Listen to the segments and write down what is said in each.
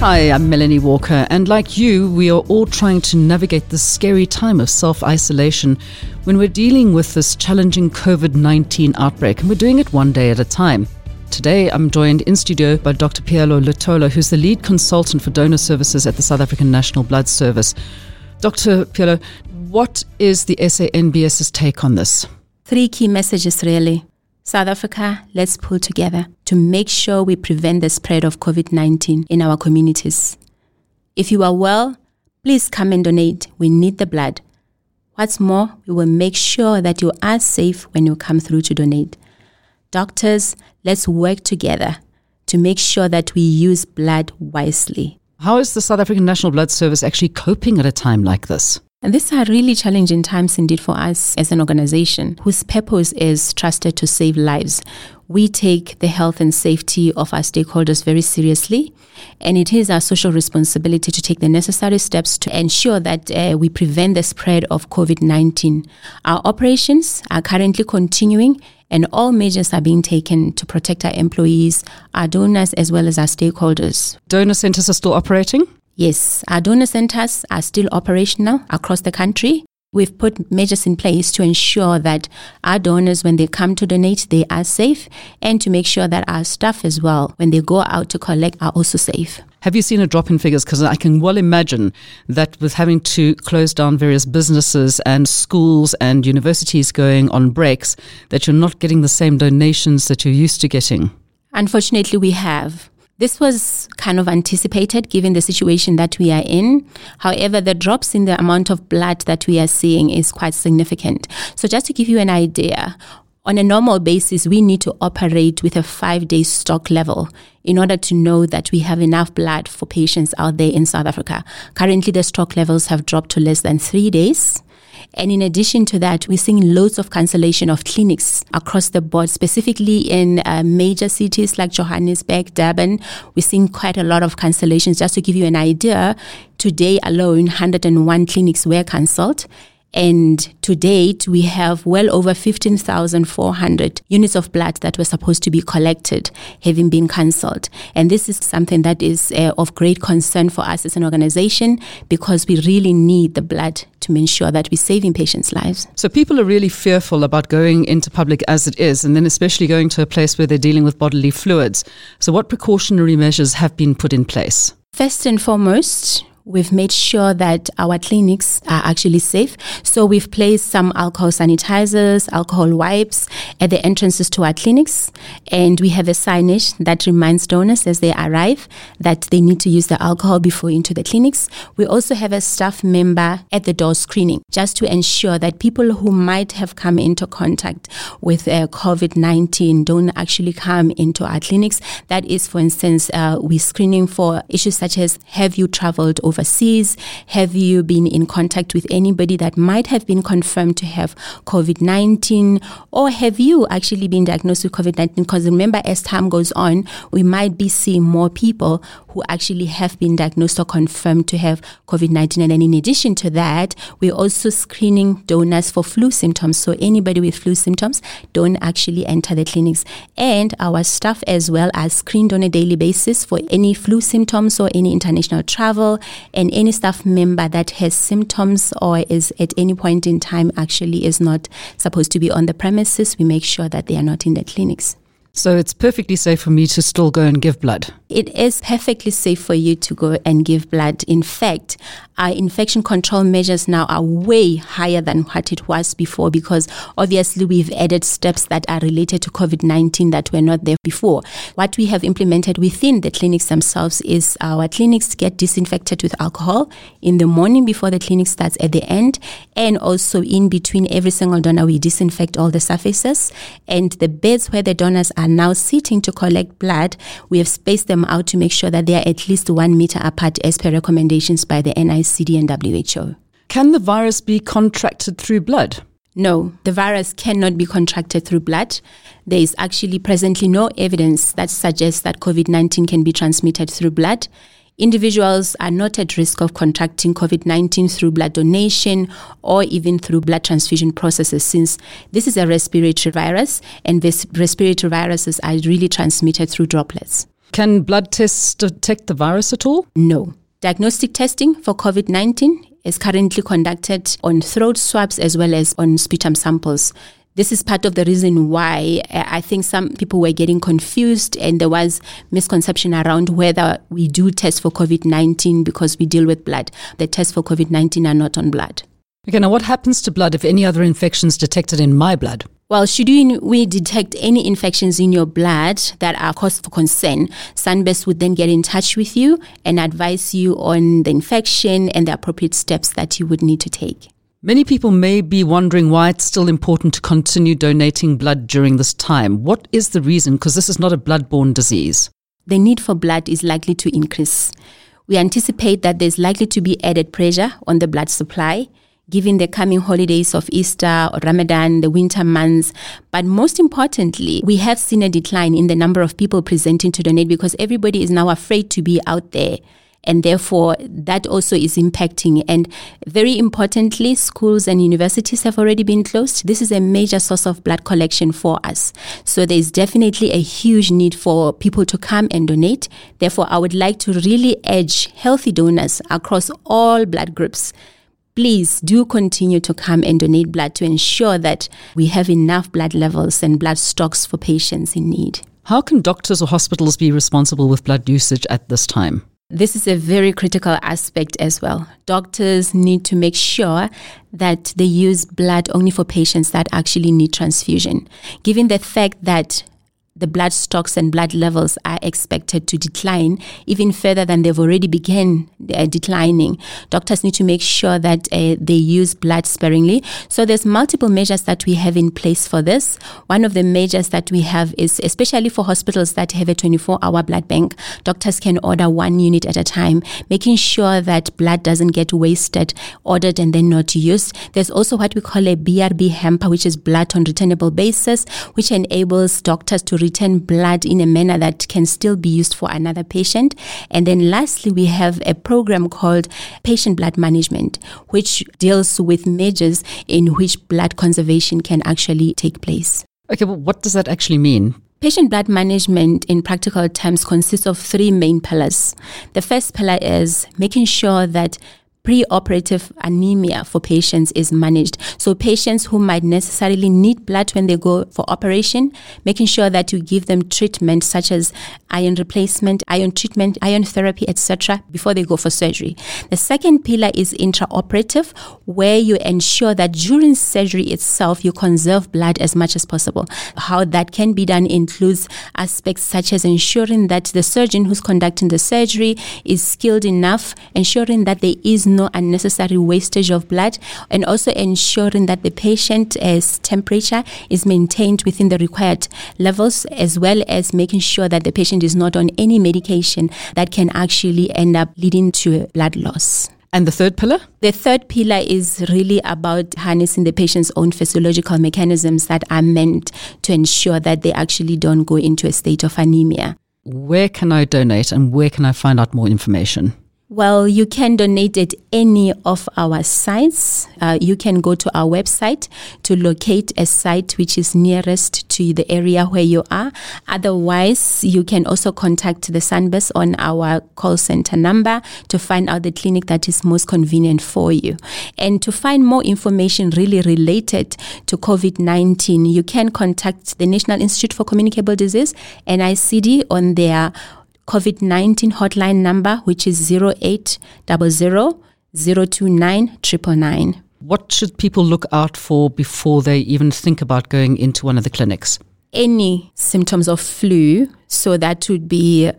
Hi, I'm Melanie Walker, and like you, we are all trying to navigate this scary time of self isolation when we're dealing with this challenging COVID 19 outbreak, and we're doing it one day at a time. Today, I'm joined in studio by Dr. Pielo Lutola, who's the lead consultant for donor services at the South African National Blood Service. Dr. Pielo, what is the SANBS's take on this? Three key messages, really. South Africa, let's pull together to make sure we prevent the spread of COVID 19 in our communities. If you are well, please come and donate. We need the blood. What's more, we will make sure that you are safe when you come through to donate. Doctors, let's work together to make sure that we use blood wisely. How is the South African National Blood Service actually coping at a time like this? And these are really challenging times indeed for us as an organization whose purpose is trusted to save lives. We take the health and safety of our stakeholders very seriously, and it is our social responsibility to take the necessary steps to ensure that uh, we prevent the spread of COVID 19. Our operations are currently continuing, and all measures are being taken to protect our employees, our donors, as well as our stakeholders. Donor centers are still operating? Yes, our donor centers are still operational across the country. We've put measures in place to ensure that our donors, when they come to donate, they are safe, and to make sure that our staff as well, when they go out to collect, are also safe. Have you seen a drop in figures? Because I can well imagine that with having to close down various businesses and schools and universities going on breaks, that you're not getting the same donations that you're used to getting. Unfortunately, we have. This was kind of anticipated given the situation that we are in. However, the drops in the amount of blood that we are seeing is quite significant. So, just to give you an idea, on a normal basis, we need to operate with a five day stock level in order to know that we have enough blood for patients out there in South Africa. Currently, the stock levels have dropped to less than three days. And in addition to that, we're seeing loads of cancellation of clinics across the board, specifically in uh, major cities like Johannesburg, Durban. We're seeing quite a lot of cancellations. Just to give you an idea, today alone, 101 clinics were cancelled. And to date, we have well over 15,400 units of blood that were supposed to be collected having been cancelled. And this is something that is uh, of great concern for us as an organization because we really need the blood to ensure that we're saving patients' lives. So people are really fearful about going into public as it is, and then especially going to a place where they're dealing with bodily fluids. So, what precautionary measures have been put in place? First and foremost, We've made sure that our clinics are actually safe. So we've placed some alcohol sanitizers, alcohol wipes at the entrances to our clinics. And we have a signage that reminds donors as they arrive that they need to use the alcohol before into the clinics. We also have a staff member at the door screening just to ensure that people who might have come into contact with uh, COVID 19 don't actually come into our clinics. That is, for instance, uh, we're screening for issues such as have you traveled overseas? Have you been in contact with anybody that might have been confirmed to have COVID 19? Or have you actually been diagnosed with COVID 19? Because remember, as time goes on, we might be seeing more people who actually have been diagnosed or confirmed to have COVID 19. And then, in addition to that, we're also screening donors for flu symptoms. So, anybody with flu symptoms don't actually enter the clinics. And our staff as well are screened on a daily basis for any flu symptoms or any international travel and any staff member that has symptoms or is at any point in time actually is not supposed to be on the premises, we make sure that they are not in the clinics. So it's perfectly safe for me to still go and give blood. It is perfectly safe for you to go and give blood. In fact, our infection control measures now are way higher than what it was before because obviously we've added steps that are related to COVID 19 that were not there before. What we have implemented within the clinics themselves is our clinics get disinfected with alcohol in the morning before the clinic starts at the end, and also in between every single donor, we disinfect all the surfaces. And the beds where the donors are now sitting to collect blood, we have spaced them out to make sure that they are at least one meter apart as per recommendations by the NICD and WHO. Can the virus be contracted through blood? No, the virus cannot be contracted through blood. There is actually presently no evidence that suggests that COVID 19 can be transmitted through blood. Individuals are not at risk of contracting COVID 19 through blood donation or even through blood transfusion processes, since this is a respiratory virus and this respiratory viruses are really transmitted through droplets. Can blood tests detect the virus at all? No. Diagnostic testing for COVID 19 is currently conducted on throat swabs as well as on sputum samples. This is part of the reason why uh, I think some people were getting confused and there was misconception around whether we do test for COVID 19 because we deal with blood. The tests for COVID 19 are not on blood. Okay, now what happens to blood if any other infections detected in my blood? Well, should we detect any infections in your blood that are cause for concern, SANBS would then get in touch with you and advise you on the infection and the appropriate steps that you would need to take. Many people may be wondering why it's still important to continue donating blood during this time. What is the reason? Because this is not a blood-borne disease. The need for blood is likely to increase. We anticipate that there's likely to be added pressure on the blood supply given the coming holidays of Easter or Ramadan, the winter months. But most importantly, we have seen a decline in the number of people presenting to donate because everybody is now afraid to be out there. And therefore, that also is impacting. And very importantly, schools and universities have already been closed. This is a major source of blood collection for us. So there's definitely a huge need for people to come and donate. Therefore, I would like to really urge healthy donors across all blood groups please do continue to come and donate blood to ensure that we have enough blood levels and blood stocks for patients in need. How can doctors or hospitals be responsible with blood usage at this time? This is a very critical aspect as well. Doctors need to make sure that they use blood only for patients that actually need transfusion. Given the fact that the blood stocks and blood levels are expected to decline even further than they've already begun uh, declining. Doctors need to make sure that uh, they use blood sparingly. So there's multiple measures that we have in place for this. One of the measures that we have is especially for hospitals that have a 24-hour blood bank, doctors can order one unit at a time, making sure that blood doesn't get wasted, ordered and then not used. There's also what we call a BRB hamper, which is blood on returnable basis, which enables doctors to return blood in a manner that can still be used for another patient. And then lastly, we have a program called Patient Blood Management, which deals with measures in which blood conservation can actually take place. Okay, well, what does that actually mean? Patient blood management in practical terms consists of three main pillars. The first pillar is making sure that preoperative anemia for patients is managed. So patients who might necessarily need blood when they go for operation, making sure that you give them treatment such as iron replacement, iron treatment, iron therapy, etc. before they go for surgery. The second pillar is intraoperative, where you ensure that during surgery itself you conserve blood as much as possible. How that can be done includes aspects such as ensuring that the surgeon who's conducting the surgery is skilled enough, ensuring that there is no unnecessary wastage of blood, and also ensuring that the patient's temperature is maintained within the required levels, as well as making sure that the patient is not on any medication that can actually end up leading to blood loss. And the third pillar? The third pillar is really about harnessing the patient's own physiological mechanisms that are meant to ensure that they actually don't go into a state of anemia. Where can I donate and where can I find out more information? Well, you can donate at any of our sites. Uh, you can go to our website to locate a site which is nearest to the area where you are. Otherwise, you can also contact the SANBS on our call center number to find out the clinic that is most convenient for you. And to find more information really related to COVID 19, you can contact the National Institute for Communicable Disease, NICD, on their COVID 19 hotline number, which is 0800 029 What should people look out for before they even think about going into one of the clinics? Any symptoms of flu, so that would be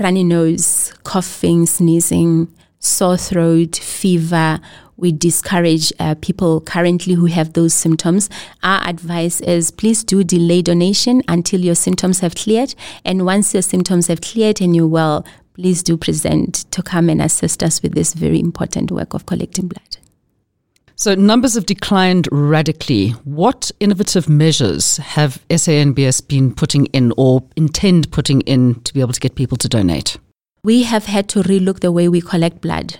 runny nose, coughing, sneezing, sore throat, fever, we discourage uh, people currently who have those symptoms. Our advice is please do delay donation until your symptoms have cleared. And once your symptoms have cleared and you're well, please do present to come and assist us with this very important work of collecting blood. So numbers have declined radically. What innovative measures have SANBS been putting in or intend putting in to be able to get people to donate? We have had to relook the way we collect blood.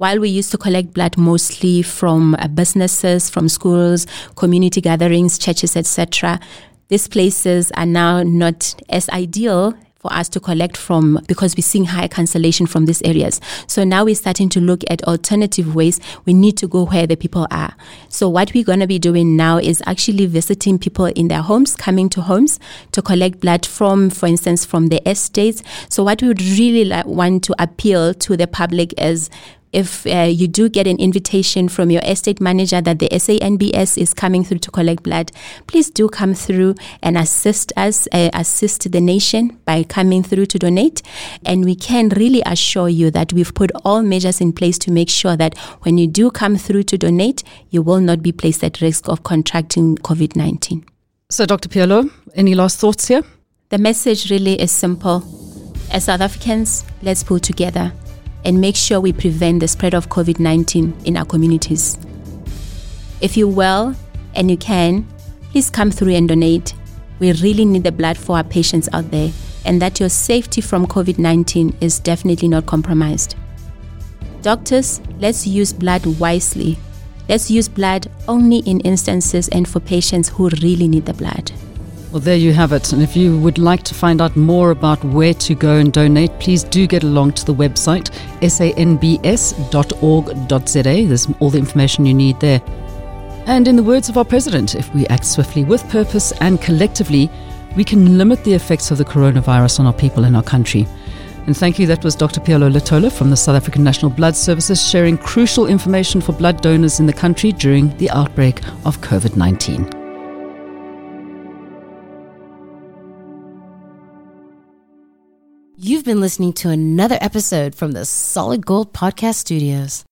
While we used to collect blood mostly from uh, businesses, from schools, community gatherings, churches, etc., these places are now not as ideal for us to collect from because we're seeing high cancellation from these areas. So now we're starting to look at alternative ways. We need to go where the people are. So what we're going to be doing now is actually visiting people in their homes, coming to homes to collect blood from, for instance, from the estates. So what we would really like, want to appeal to the public is if uh, you do get an invitation from your estate manager that the SANBS is coming through to collect blood, please do come through and assist us, uh, assist the nation by coming through to donate. And we can really assure you that we've put all measures in place to make sure that when you do come through to donate, you will not be placed at risk of contracting COVID 19. So, Dr. Pielo, any last thoughts here? The message really is simple. As South Africans, let's pull together and make sure we prevent the spread of COVID 19 in our communities. If you're well and you can, please come through and donate. We really need the blood for our patients out there, and that your safety from COVID 19 is definitely not compromised. Doctors, let's use blood wisely. Let's use blood only in instances and for patients who really need the blood. Well, there you have it. And if you would like to find out more about where to go and donate, please do get along to the website sanbs.org.za. There's all the information you need there. And in the words of our president, if we act swiftly with purpose and collectively, we can limit the effects of the coronavirus on our people and our country. And thank you. That was Dr. Pielo Latola from the South African National Blood Services sharing crucial information for blood donors in the country during the outbreak of COVID 19. You've been listening to another episode from the Solid Gold Podcast Studios.